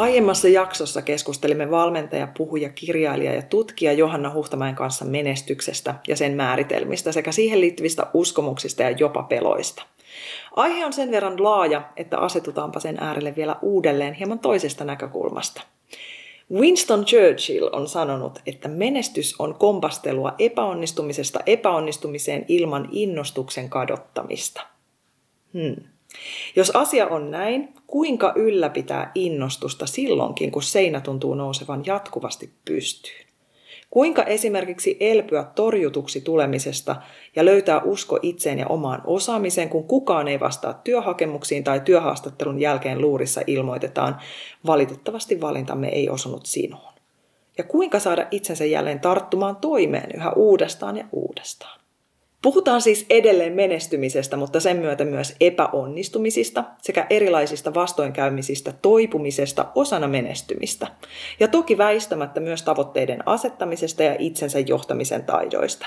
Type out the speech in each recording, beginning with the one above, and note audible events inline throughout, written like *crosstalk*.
Aiemmassa jaksossa keskustelimme valmentaja, puhuja, kirjailija ja tutkija Johanna Huhtamäen kanssa menestyksestä ja sen määritelmistä sekä siihen liittyvistä uskomuksista ja jopa peloista. Aihe on sen verran laaja, että asetutaanpa sen äärelle vielä uudelleen hieman toisesta näkökulmasta. Winston Churchill on sanonut, että menestys on kompastelua epäonnistumisesta epäonnistumiseen ilman innostuksen kadottamista. Hmm. Jos asia on näin, kuinka ylläpitää innostusta silloinkin, kun seinä tuntuu nousevan jatkuvasti pystyyn? Kuinka esimerkiksi elpyä torjutuksi tulemisesta ja löytää usko itseen ja omaan osaamiseen, kun kukaan ei vastaa työhakemuksiin tai työhaastattelun jälkeen luurissa ilmoitetaan, valitettavasti valintamme ei osunut sinuun. Ja kuinka saada itsensä jälleen tarttumaan toimeen yhä uudestaan ja uudestaan. Puhutaan siis edelleen menestymisestä, mutta sen myötä myös epäonnistumisista sekä erilaisista vastoinkäymisistä toipumisesta osana menestymistä. Ja toki väistämättä myös tavoitteiden asettamisesta ja itsensä johtamisen taidoista.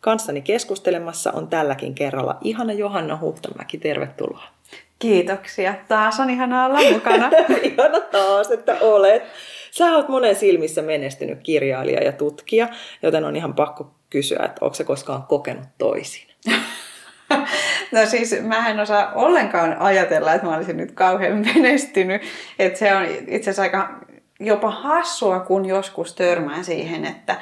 Kanssani keskustelemassa on tälläkin kerralla ihana Johanna Huhtamäki. Tervetuloa. Kiitoksia. Taas on ihana olla mukana. *laughs* ihana taas, että olet. Sä oot monen silmissä menestynyt kirjailija ja tutkija, joten on ihan pakko kysyä, että onko se koskaan kokenut toisin? *laughs* No siis mä en osaa ollenkaan ajatella, että mä olisin nyt kauhean menestynyt. Että se on itse asiassa aika jopa hassua, kun joskus törmään siihen, että,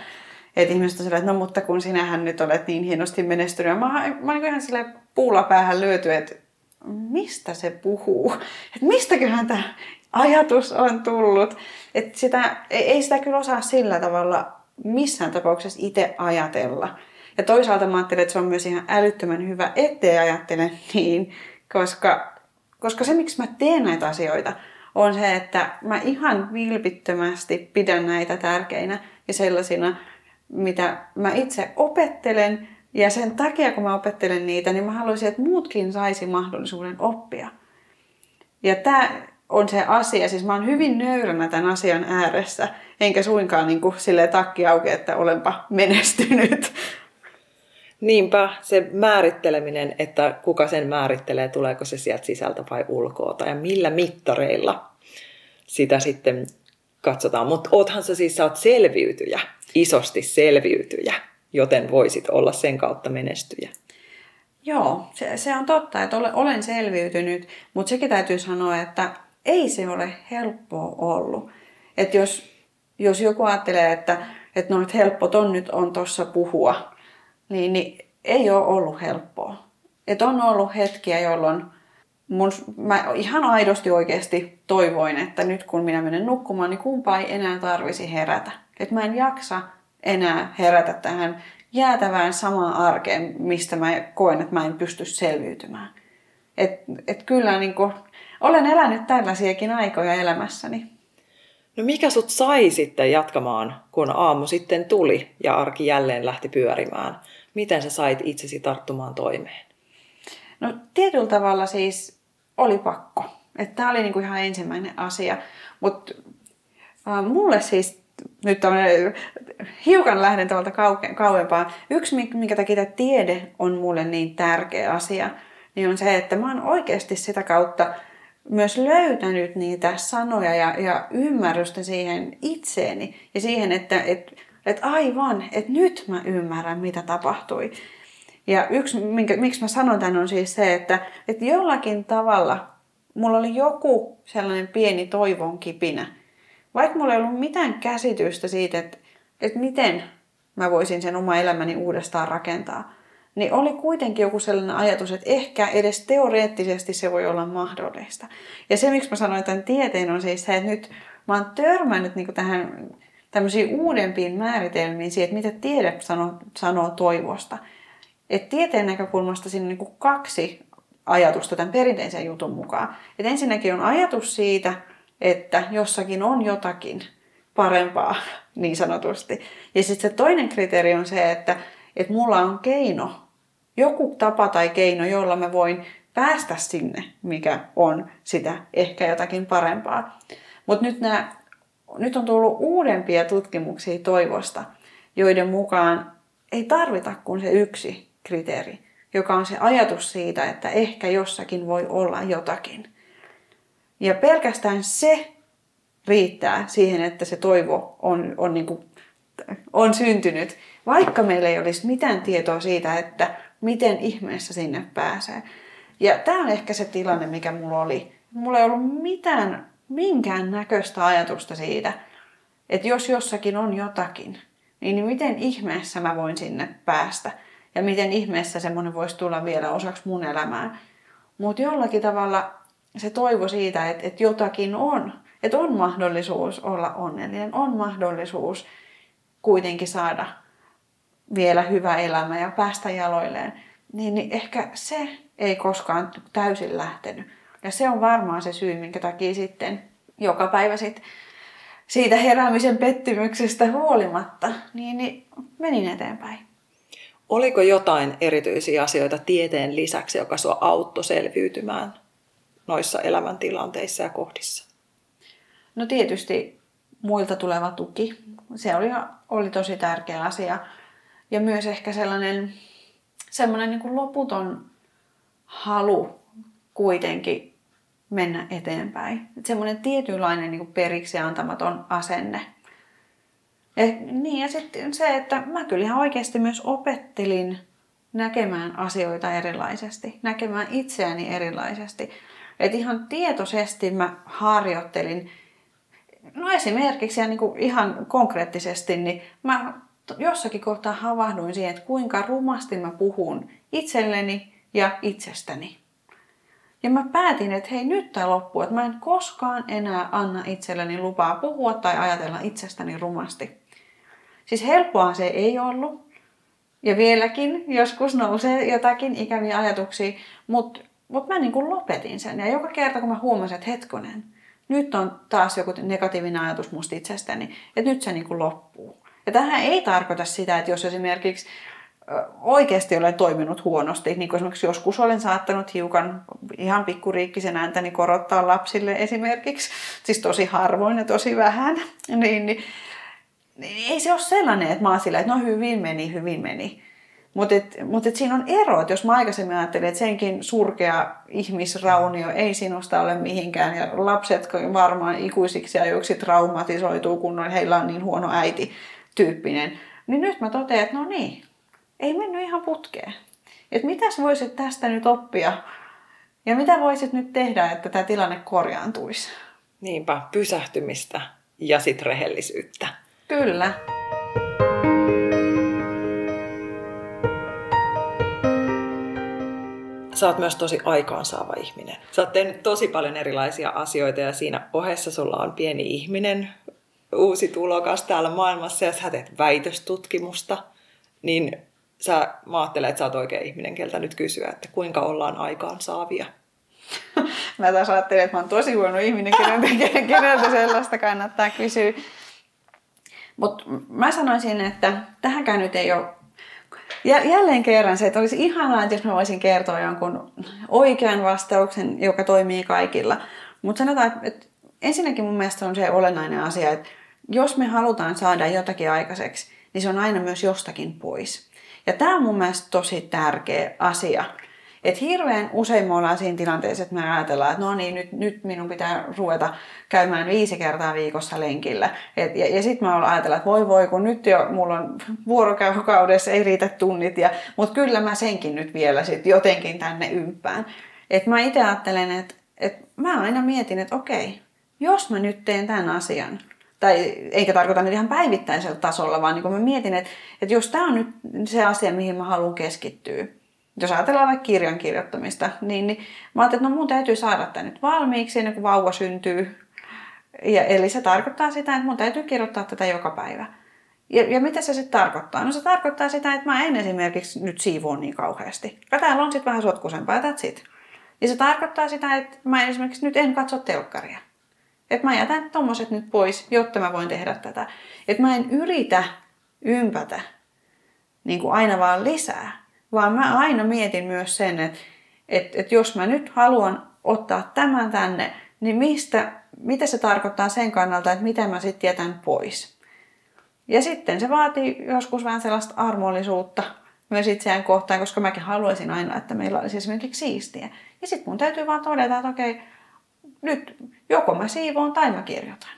että ihmiset on sillä, että no mutta kun sinähän nyt olet niin hienosti menestynyt. Mä, mä olin ihan sille puulla päähän lyöty, että mistä se puhuu? Että mistäköhän tämä ajatus on tullut? Että sitä, ei sitä kyllä osaa sillä tavalla missään tapauksessa itse ajatella. Ja toisaalta mä ajattelen, että se on myös ihan älyttömän hyvä, ettei ajattele niin, koska, koska se, miksi mä teen näitä asioita, on se, että mä ihan vilpittömästi pidän näitä tärkeinä ja sellaisina, mitä mä itse opettelen. Ja sen takia, kun mä opettelen niitä, niin mä haluaisin, että muutkin saisi mahdollisuuden oppia. Ja tämä on se asia, siis mä oon hyvin nöyränä tämän asian ääressä, enkä suinkaan niin kuin silleen takki auki, että olenpa menestynyt. Niinpä, se määritteleminen, että kuka sen määrittelee, tuleeko se sieltä sisältä vai ulkoa, ja millä mittareilla sitä sitten katsotaan. Mutta oothan sä siis, sä oot selviytyjä, isosti selviytyjä, joten voisit olla sen kautta menestyjä. Joo, se, se on totta, että olen selviytynyt, mutta sekin täytyy sanoa, että ei se ole helppoa ollut. Että jos, jos joku ajattelee, että, että no, että helppo ton nyt on tuossa puhua, niin, niin ei ole ollut helppoa. Että on ollut hetkiä, jolloin mun, mä ihan aidosti oikeasti toivoin, että nyt kun minä menen nukkumaan, niin kumpa ei enää tarvisi herätä. Että mä en jaksa enää herätä tähän jäätävään samaan arkeen, mistä mä koen, että mä en pysty selviytymään. Et, et kyllä niin kuin, olen elänyt tällaisiakin aikoja elämässäni. No mikä sut sai sitten jatkamaan, kun aamu sitten tuli ja arki jälleen lähti pyörimään? Miten sä sait itsesi tarttumaan toimeen? No tietyllä tavalla siis oli pakko. Että tämä oli niinku ihan ensimmäinen asia. Mutta äh, mulle siis nyt hiukan lähden tuolta kauempaa. Yksi, minkä takia tiede on mulle niin tärkeä asia, niin on se, että mä oon oikeasti sitä kautta myös löytänyt niitä sanoja ja, ja ymmärrystä siihen itseeni ja siihen, että et, et aivan, että nyt mä ymmärrän, mitä tapahtui. Ja yksi, minkä, miksi mä sanon tämän, on siis se, että, että jollakin tavalla mulla oli joku sellainen pieni toivon kipinä. Vaikka mulla ei ollut mitään käsitystä siitä, että, että miten mä voisin sen oma elämäni uudestaan rakentaa, niin oli kuitenkin joku sellainen ajatus, että ehkä edes teoreettisesti se voi olla mahdollista. Ja se, miksi mä sanoin tämän tieteen, on siis se, että nyt mä oon törmännyt niin tähän tämmöisiin uudempiin määritelmiin siihen, että mitä tiede sanoo, sanoo toivosta. Et tieteen näkökulmasta siinä on niin kaksi ajatusta tämän perinteisen jutun mukaan. Et ensinnäkin on ajatus siitä, että jossakin on jotakin parempaa *laughs* niin sanotusti. Ja sitten se toinen kriteeri on se, että, että mulla on keino, joku tapa tai keino, jolla mä voin päästä sinne, mikä on sitä ehkä jotakin parempaa. Mutta nyt, nyt on tullut uudempia tutkimuksia toivosta, joiden mukaan ei tarvita kuin se yksi kriteeri, joka on se ajatus siitä, että ehkä jossakin voi olla jotakin. Ja pelkästään se riittää siihen, että se toivo on, on, niin kuin, on syntynyt, vaikka meillä ei olisi mitään tietoa siitä, että miten ihmeessä sinne pääsee. Ja tämä on ehkä se tilanne, mikä mulla oli. Mulla ei ollut mitään, minkään näköistä ajatusta siitä, että jos jossakin on jotakin, niin miten ihmeessä mä voin sinne päästä. Ja miten ihmeessä semmoinen voisi tulla vielä osaksi mun elämää. Mutta jollakin tavalla se toivo siitä, että, että jotakin on. Että on mahdollisuus olla onnellinen, on mahdollisuus kuitenkin saada vielä hyvä elämä ja päästä jaloilleen. Niin, niin ehkä se ei koskaan täysin lähtenyt. Ja se on varmaan se syy, minkä takia sitten joka päivä sit siitä heräämisen pettymyksestä huolimatta, niin, niin menin eteenpäin. Oliko jotain erityisiä asioita tieteen lisäksi, joka sua auttoi selviytymään noissa elämäntilanteissa ja kohdissa? No tietysti muilta tuleva tuki. Se oli, oli tosi tärkeä asia. Ja myös ehkä sellainen, sellainen niin kuin loputon halu kuitenkin mennä eteenpäin. Et semmoinen tietynlainen niin kuin periksi antamaton asenne. Ja, niin, ja sitten se, että mä kyllä ihan oikeasti myös opettelin näkemään asioita erilaisesti, näkemään itseäni erilaisesti. Et ihan tietoisesti mä harjoittelin, no esimerkiksi ja niin kuin ihan konkreettisesti, niin mä jossakin kohtaa havahduin siihen, että kuinka rumasti mä puhun itselleni ja itsestäni. Ja mä päätin, että hei nyt tämä loppuu, että mä en koskaan enää anna itselleni lupaa puhua tai ajatella itsestäni rumasti. Siis helppoa se ei ollut. Ja vieläkin joskus nousee jotakin ikäviä ajatuksia, mutta mut mä niin kuin lopetin sen. Ja joka kerta kun mä huomasin, että hetkonen, nyt on taas joku negatiivinen ajatus musta itsestäni, että nyt se niin kuin loppuu. Ja tähän ei tarkoita sitä, että jos esimerkiksi oikeasti olen toiminut huonosti. Niin kuin esimerkiksi joskus olen saattanut hiukan ihan pikkuriikkisen ääntäni korottaa lapsille esimerkiksi, siis tosi harvoin ja tosi vähän, *laughs* niin, niin, niin ei se ole sellainen, että mä oon sillä, että no hyvin meni, hyvin meni. Mutta et, mut et siinä on ero, että jos mä aikaisemmin ajattelin, että senkin surkea ihmisraunio ei sinusta ole mihinkään ja lapset varmaan ikuisiksi ajoiksi traumatisoituu, kun heillä on niin huono äiti tyyppinen. Niin nyt mä totean, että no niin, ei mennyt ihan putkeen. Että mitäs voisit tästä nyt oppia ja mitä voisit nyt tehdä, että tämä tilanne korjaantuisi? Niinpä, pysähtymistä ja sitten rehellisyyttä. Kyllä. Sä oot myös tosi aikaansaava ihminen. Sä oot tehnyt tosi paljon erilaisia asioita ja siinä ohessa sulla on pieni ihminen, uusi tulokas täällä maailmassa ja sä teet väitöstutkimusta. Niin sä, mä ajattelen, että sä oot oikea ihminen, keltä nyt kysyä, että kuinka ollaan aikaan saavia. *laughs* mä taas ajattelen, että mä oon tosi huono ihminen, keneltä, *laughs* keneltä sellaista kannattaa kysyä. Mutta mä sanoisin, että tähänkään nyt ei ole Jälleen kerran se, että olisi ihanaa, että jos mä voisin kertoa jonkun oikean vastauksen, joka toimii kaikilla. Mutta sanotaan, että ensinnäkin mun mielestä on se olennainen asia, että jos me halutaan saada jotakin aikaiseksi, niin se on aina myös jostakin pois. Ja tämä on mun mielestä tosi tärkeä asia. Että hirveän usein me ollaan siinä tilanteessa, että me ajatellaan, että no niin, nyt, nyt minun pitää ruveta käymään viisi kertaa viikossa lenkillä. Et, ja ja sitten mä ajatellaan, että voi voi, kun nyt jo mulla on vuorokaudessa ei riitä tunnit, ja, mutta kyllä mä senkin nyt vielä sit jotenkin tänne ympään. Et mä itse ajattelen, että et mä aina mietin, että okei, jos mä nyt teen tämän asian, tai eikä tarkoita nyt ihan päivittäisellä tasolla, vaan niin mä mietin, että, että jos tämä on nyt se asia, mihin mä haluan keskittyä, jos ajatellaan vaikka kirjan kirjoittamista, niin, niin mä ajattelin, että no mun täytyy saada tämä nyt valmiiksi ennen kuin vauva syntyy. Ja, eli se tarkoittaa sitä, että mun täytyy kirjoittaa tätä joka päivä. Ja, ja mitä se sitten tarkoittaa? No se tarkoittaa sitä, että mä en esimerkiksi nyt siivoa niin kauheasti. Ja täällä on sitten vähän sotkusempaa, that's it. Ja se tarkoittaa sitä, että mä esimerkiksi nyt en katso telkkaria. Että mä jätän tommoset nyt pois, jotta mä voin tehdä tätä. Että mä en yritä ympätä niin kuin aina vaan lisää, vaan mä aina mietin myös sen, että, että, että jos mä nyt haluan ottaa tämän tänne, niin mistä, mitä se tarkoittaa sen kannalta, että mitä mä sitten jätän pois. Ja sitten se vaatii joskus vähän sellaista armollisuutta myös itseään kohtaan, koska mäkin haluaisin aina, että meillä olisi esimerkiksi siistiä. Ja sitten mun täytyy vaan todeta, että okei, nyt joko mä siivoon tai mä kirjoitan.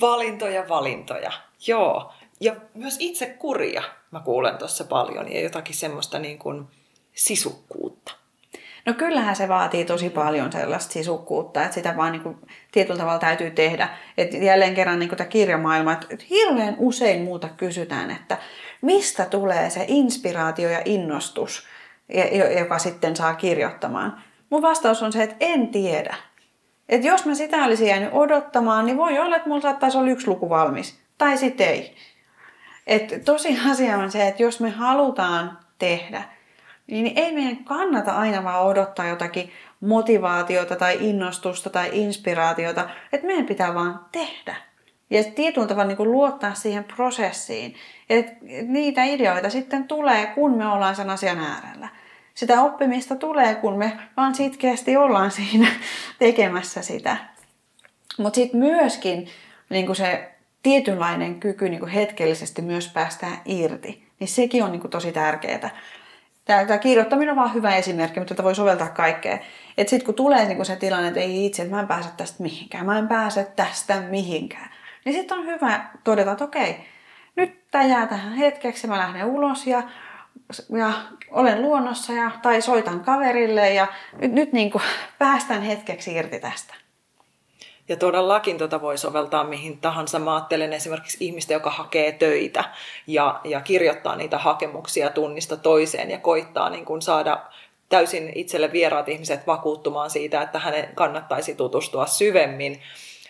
Valintoja, valintoja. Joo. Ja myös itse kuria mä kuulen tuossa paljon ja jotakin semmoista niin kuin sisukkuutta. No kyllähän se vaatii tosi paljon sellaista sisukkuutta, että sitä vaan niin kuin tietyllä tavalla täytyy tehdä. Et jälleen kerran niin tämä kirjamaailma, että hirveän usein muuta kysytään, että mistä tulee se inspiraatio ja innostus, joka sitten saa kirjoittamaan. Mun vastaus on se, että en tiedä. Et jos mä sitä olisin jäänyt odottamaan, niin voi olla, että mulla saattaisi olla yksi luku valmis. Tai sitten ei. Et tosiasia on se, että jos me halutaan tehdä, niin ei meidän kannata aina vaan odottaa jotakin motivaatiota tai innostusta tai inspiraatiota, että meidän pitää vaan tehdä. Ja tietyllä tavalla niin luottaa siihen prosessiin, että niitä ideoita sitten tulee, kun me ollaan sen asian äärellä. Sitä oppimista tulee, kun me vaan sitkeästi ollaan siinä *laughs* tekemässä sitä. Mutta sitten myöskin niin se tietynlainen kyky niin hetkellisesti myös päästään irti, niin sekin on niin tosi tärkeää. Tämä, kirjoittaminen on vaan hyvä esimerkki, mutta tätä voi soveltaa kaikkeen. Että sitten kun tulee niin se tilanne, että ei itse, että mä en pääse tästä mihinkään, mä en pääse tästä mihinkään, niin sitten on hyvä todeta, että okei, nyt tämä jää tähän hetkeksi, mä lähden ulos ja, ja olen luonnossa ja, tai soitan kaverille ja nyt, nyt niin kuin päästän hetkeksi irti tästä. Ja todellakin tota voi soveltaa mihin tahansa. Mä ajattelen esimerkiksi ihmistä, joka hakee töitä ja, ja kirjoittaa niitä hakemuksia tunnista toiseen ja koittaa niin kuin saada täysin itselle vieraat ihmiset vakuuttumaan siitä, että hänen kannattaisi tutustua syvemmin.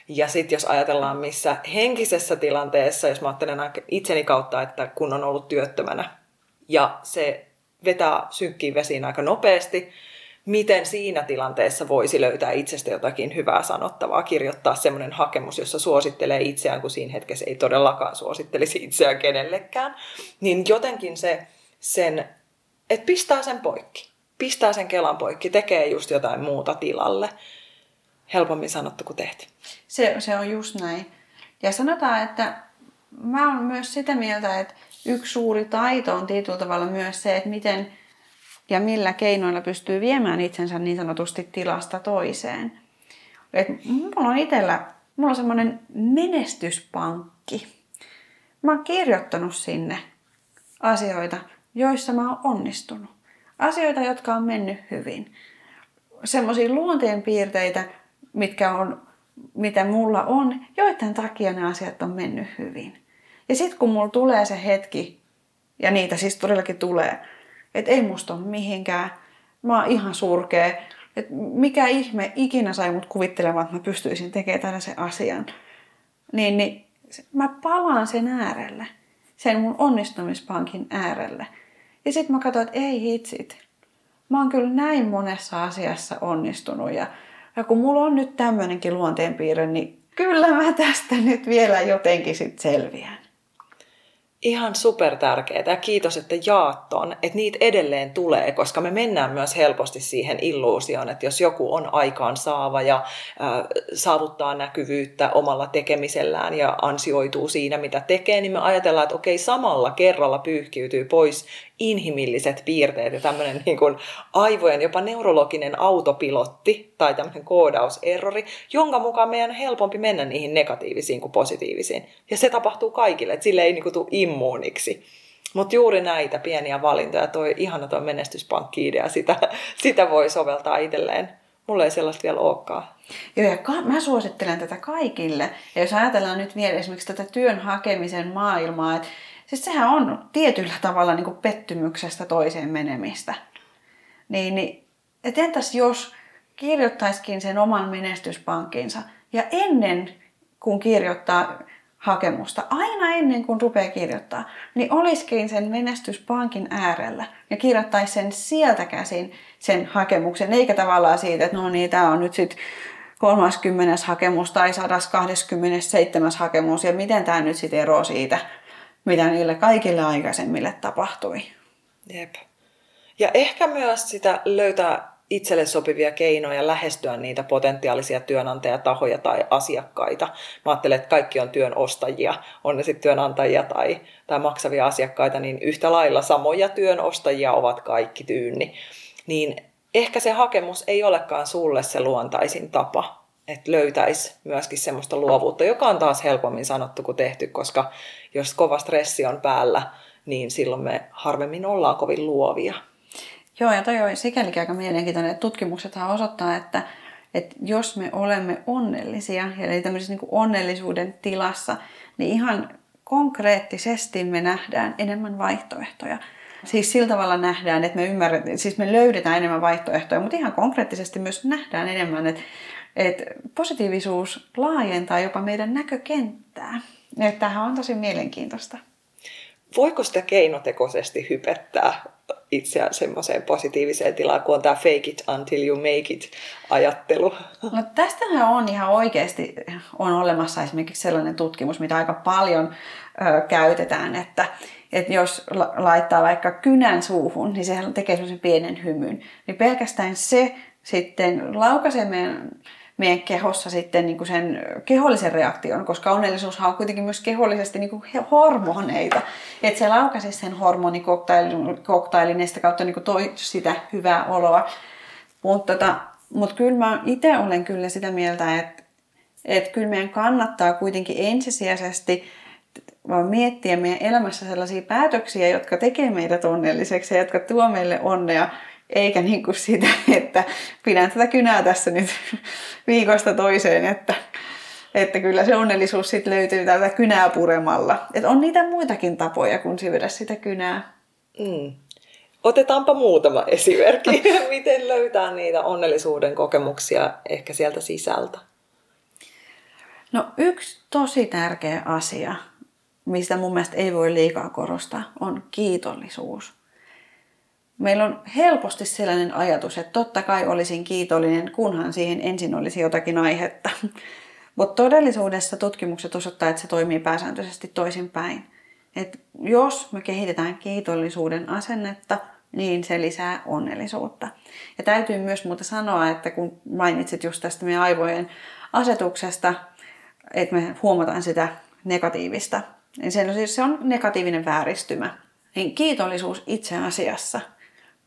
Ja sitten jos ajatellaan missä henkisessä tilanteessa, jos mä ajattelen itseni kautta, että kun on ollut työttömänä ja se vetää synkkiin vesiin aika nopeasti, miten siinä tilanteessa voisi löytää itsestä jotakin hyvää sanottavaa, kirjoittaa semmoinen hakemus, jossa suosittelee itseään, kun siinä hetkessä ei todellakaan suosittelisi itseään kenellekään, niin jotenkin se, sen, että pistää sen poikki, pistää sen kelan poikki, tekee just jotain muuta tilalle. Helpommin sanottu kuin tehty. Se, se on just näin. Ja sanotaan, että mä oon myös sitä mieltä, että yksi suuri taito on tietyllä tavalla myös se, että miten – ja millä keinoilla pystyy viemään itsensä niin sanotusti tilasta toiseen. Et mulla on itsellä, mulla on semmoinen menestyspankki. Mä oon kirjoittanut sinne asioita, joissa mä oon onnistunut. Asioita, jotka on mennyt hyvin. Semmoisia luonteenpiirteitä, mitkä on, mitä mulla on, joiden takia ne asiat on mennyt hyvin. Ja sitten kun mulla tulee se hetki, ja niitä siis todellakin tulee, että ei musta ole mihinkään. Mä oon ihan surkea. Että mikä ihme ikinä sai mut kuvittelemaan, että mä pystyisin tekemään tällaisen asian. Niin, niin mä palaan sen äärelle. Sen mun onnistumispankin äärelle. Ja sitten mä katsoin, että ei hitsit. Mä oon kyllä näin monessa asiassa onnistunut. Ja, ja kun mulla on nyt tämmöinenkin luonteenpiirre, niin kyllä mä tästä nyt vielä jotenkin sit selviän ihan super tärkeää ja kiitos, että jaat ton, että niitä edelleen tulee, koska me mennään myös helposti siihen illuusioon, että jos joku on aikaan saava ja äh, saavuttaa näkyvyyttä omalla tekemisellään ja ansioituu siinä, mitä tekee, niin me ajatellaan, että okei, samalla kerralla pyyhkiytyy pois inhimilliset piirteet ja tämmöinen niin kuin aivojen jopa neurologinen autopilotti tai tämmöinen koodauserrori, jonka mukaan meidän on helpompi mennä niihin negatiivisiin kuin positiivisiin. Ja se tapahtuu kaikille, että sille ei niin kuin tule immuuniksi. Mutta juuri näitä pieniä valintoja, toi ihana toi menestyspankki-idea, sitä, sitä voi soveltaa itselleen. Mulla ei sellaista vielä olekaan. Joo, ja ka- mä suosittelen tätä kaikille. Ja jos ajatellaan nyt vielä esimerkiksi tätä työn hakemisen maailmaa, että siis sehän on tietyllä tavalla niin kuin pettymyksestä toiseen menemistä. Niin, niin et entäs jos kirjoittaisikin sen oman menestyspankkinsa ja ennen kuin kirjoittaa hakemusta, aina ennen kuin rupeaa kirjoittaa, niin olisikin sen menestyspankin äärellä ja kirjoittaisi sen sieltä käsin sen hakemuksen, eikä tavallaan siitä, että no niin, tämä on nyt sitten 30. hakemus tai 127. hakemus ja miten tämä nyt sitten eroaa siitä, mitä niille kaikille aikaisemmille tapahtui. Jep. Ja ehkä myös sitä löytää itselle sopivia keinoja lähestyä niitä potentiaalisia työnantajatahoja tai asiakkaita. Mä ajattelen, että kaikki on työn ostajia, on ne sitten työnantajia tai, tai maksavia asiakkaita, niin yhtä lailla samoja työn ostajia ovat kaikki tyynni. Niin ehkä se hakemus ei olekaan sulle se luontaisin tapa, että löytäisi myöskin semmoista luovuutta, joka on taas helpommin sanottu kuin tehty, koska jos kova stressi on päällä, niin silloin me harvemmin ollaan kovin luovia. Joo, ja toi on sikälikin aika mielenkiintoinen, että tutkimuksethan osoittaa, että, että jos me olemme onnellisia, eli tämmöisessä niin onnellisuuden tilassa, niin ihan konkreettisesti me nähdään enemmän vaihtoehtoja. Siis sillä tavalla nähdään, että me ymmärretään, siis me löydetään enemmän vaihtoehtoja, mutta ihan konkreettisesti myös nähdään enemmän, että, että positiivisuus laajentaa jopa meidän näkökenttää. Tämähän on tosi mielenkiintoista. Voiko sitä keinotekoisesti hypettää itseään semmoiseen positiiviseen tilaan, kun on tämä fake it until you make it ajattelu. No tästähän on ihan oikeasti on olemassa esimerkiksi sellainen tutkimus, mitä aika paljon ö, käytetään, että, että jos laittaa vaikka kynän suuhun, niin sehän tekee semmoisen pienen hymyn. Niin pelkästään se sitten laukaisee meidän meidän kehossa sitten niin kuin sen kehollisen reaktion, koska onnellisuushan on kuitenkin myös kehollisesti niin kuin hormoneita. Että se laukaisi sen hormonikoktailin ja sitä kautta niin kuin toi sitä hyvää oloa. Mutta tota, mut kyllä mä itse olen kyllä sitä mieltä, että, että kyllä meidän kannattaa kuitenkin ensisijaisesti vaan miettiä meidän elämässä sellaisia päätöksiä, jotka tekee meidät onnelliseksi ja jotka tuo meille onnea eikä niin kuin sitä, että pidän tätä kynää tässä nyt viikosta toiseen, että, että kyllä se onnellisuus sitten löytyy täältä kynää puremalla. Että on niitä muitakin tapoja kuin syödä sitä kynää. Mm. Otetaanpa muutama esimerkki, *laughs* miten löytää niitä onnellisuuden kokemuksia ehkä sieltä sisältä. No yksi tosi tärkeä asia, mistä mun mielestä ei voi liikaa korostaa, on kiitollisuus meillä on helposti sellainen ajatus, että totta kai olisin kiitollinen, kunhan siihen ensin olisi jotakin aihetta. *laughs* Mutta todellisuudessa tutkimukset osoittaa, että se toimii pääsääntöisesti toisinpäin. Et jos me kehitetään kiitollisuuden asennetta, niin se lisää onnellisuutta. Ja täytyy myös muuta sanoa, että kun mainitsit just tästä meidän aivojen asetuksesta, että me huomataan sitä negatiivista, niin se on, siis se on negatiivinen vääristymä. Niin kiitollisuus itse asiassa –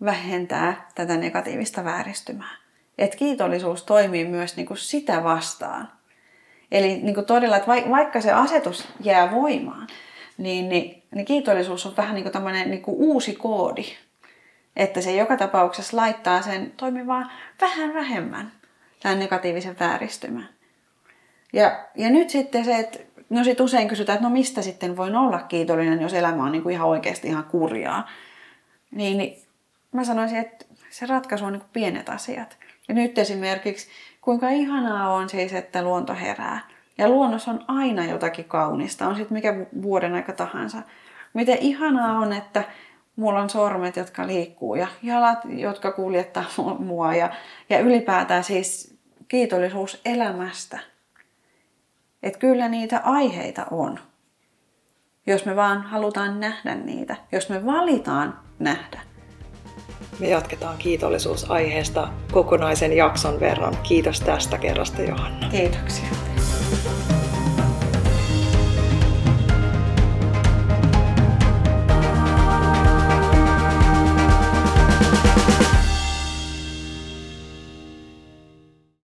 vähentää tätä negatiivista vääristymää. Et kiitollisuus toimii myös niin kuin sitä vastaan. Eli niin kuin todella, että vaikka se asetus jää voimaan, niin, niin, niin kiitollisuus on vähän niin kuin niin kuin uusi koodi. Että se joka tapauksessa laittaa sen toimimaan vähän vähemmän, tämän negatiivisen vääristymän. Ja, ja nyt sitten se, että no sit usein kysytään, että no mistä sitten voin olla kiitollinen, jos elämä on niin kuin ihan oikeasti ihan kurjaa. Niin, niin mä sanoisin, että se ratkaisu on niin pienet asiat. Ja nyt esimerkiksi, kuinka ihanaa on siis, että luonto herää. Ja luonnossa on aina jotakin kaunista, on sitten mikä vuoden aika tahansa. Miten ihanaa on, että mulla on sormet, jotka liikkuu ja jalat, jotka kuljettaa mua ja, ja ylipäätään siis kiitollisuus elämästä. Että kyllä niitä aiheita on, jos me vaan halutaan nähdä niitä, jos me valitaan nähdä. Me jatketaan kiitollisuusaiheesta kokonaisen jakson verran. Kiitos tästä kerrasta, Johanna. Kiitoksia.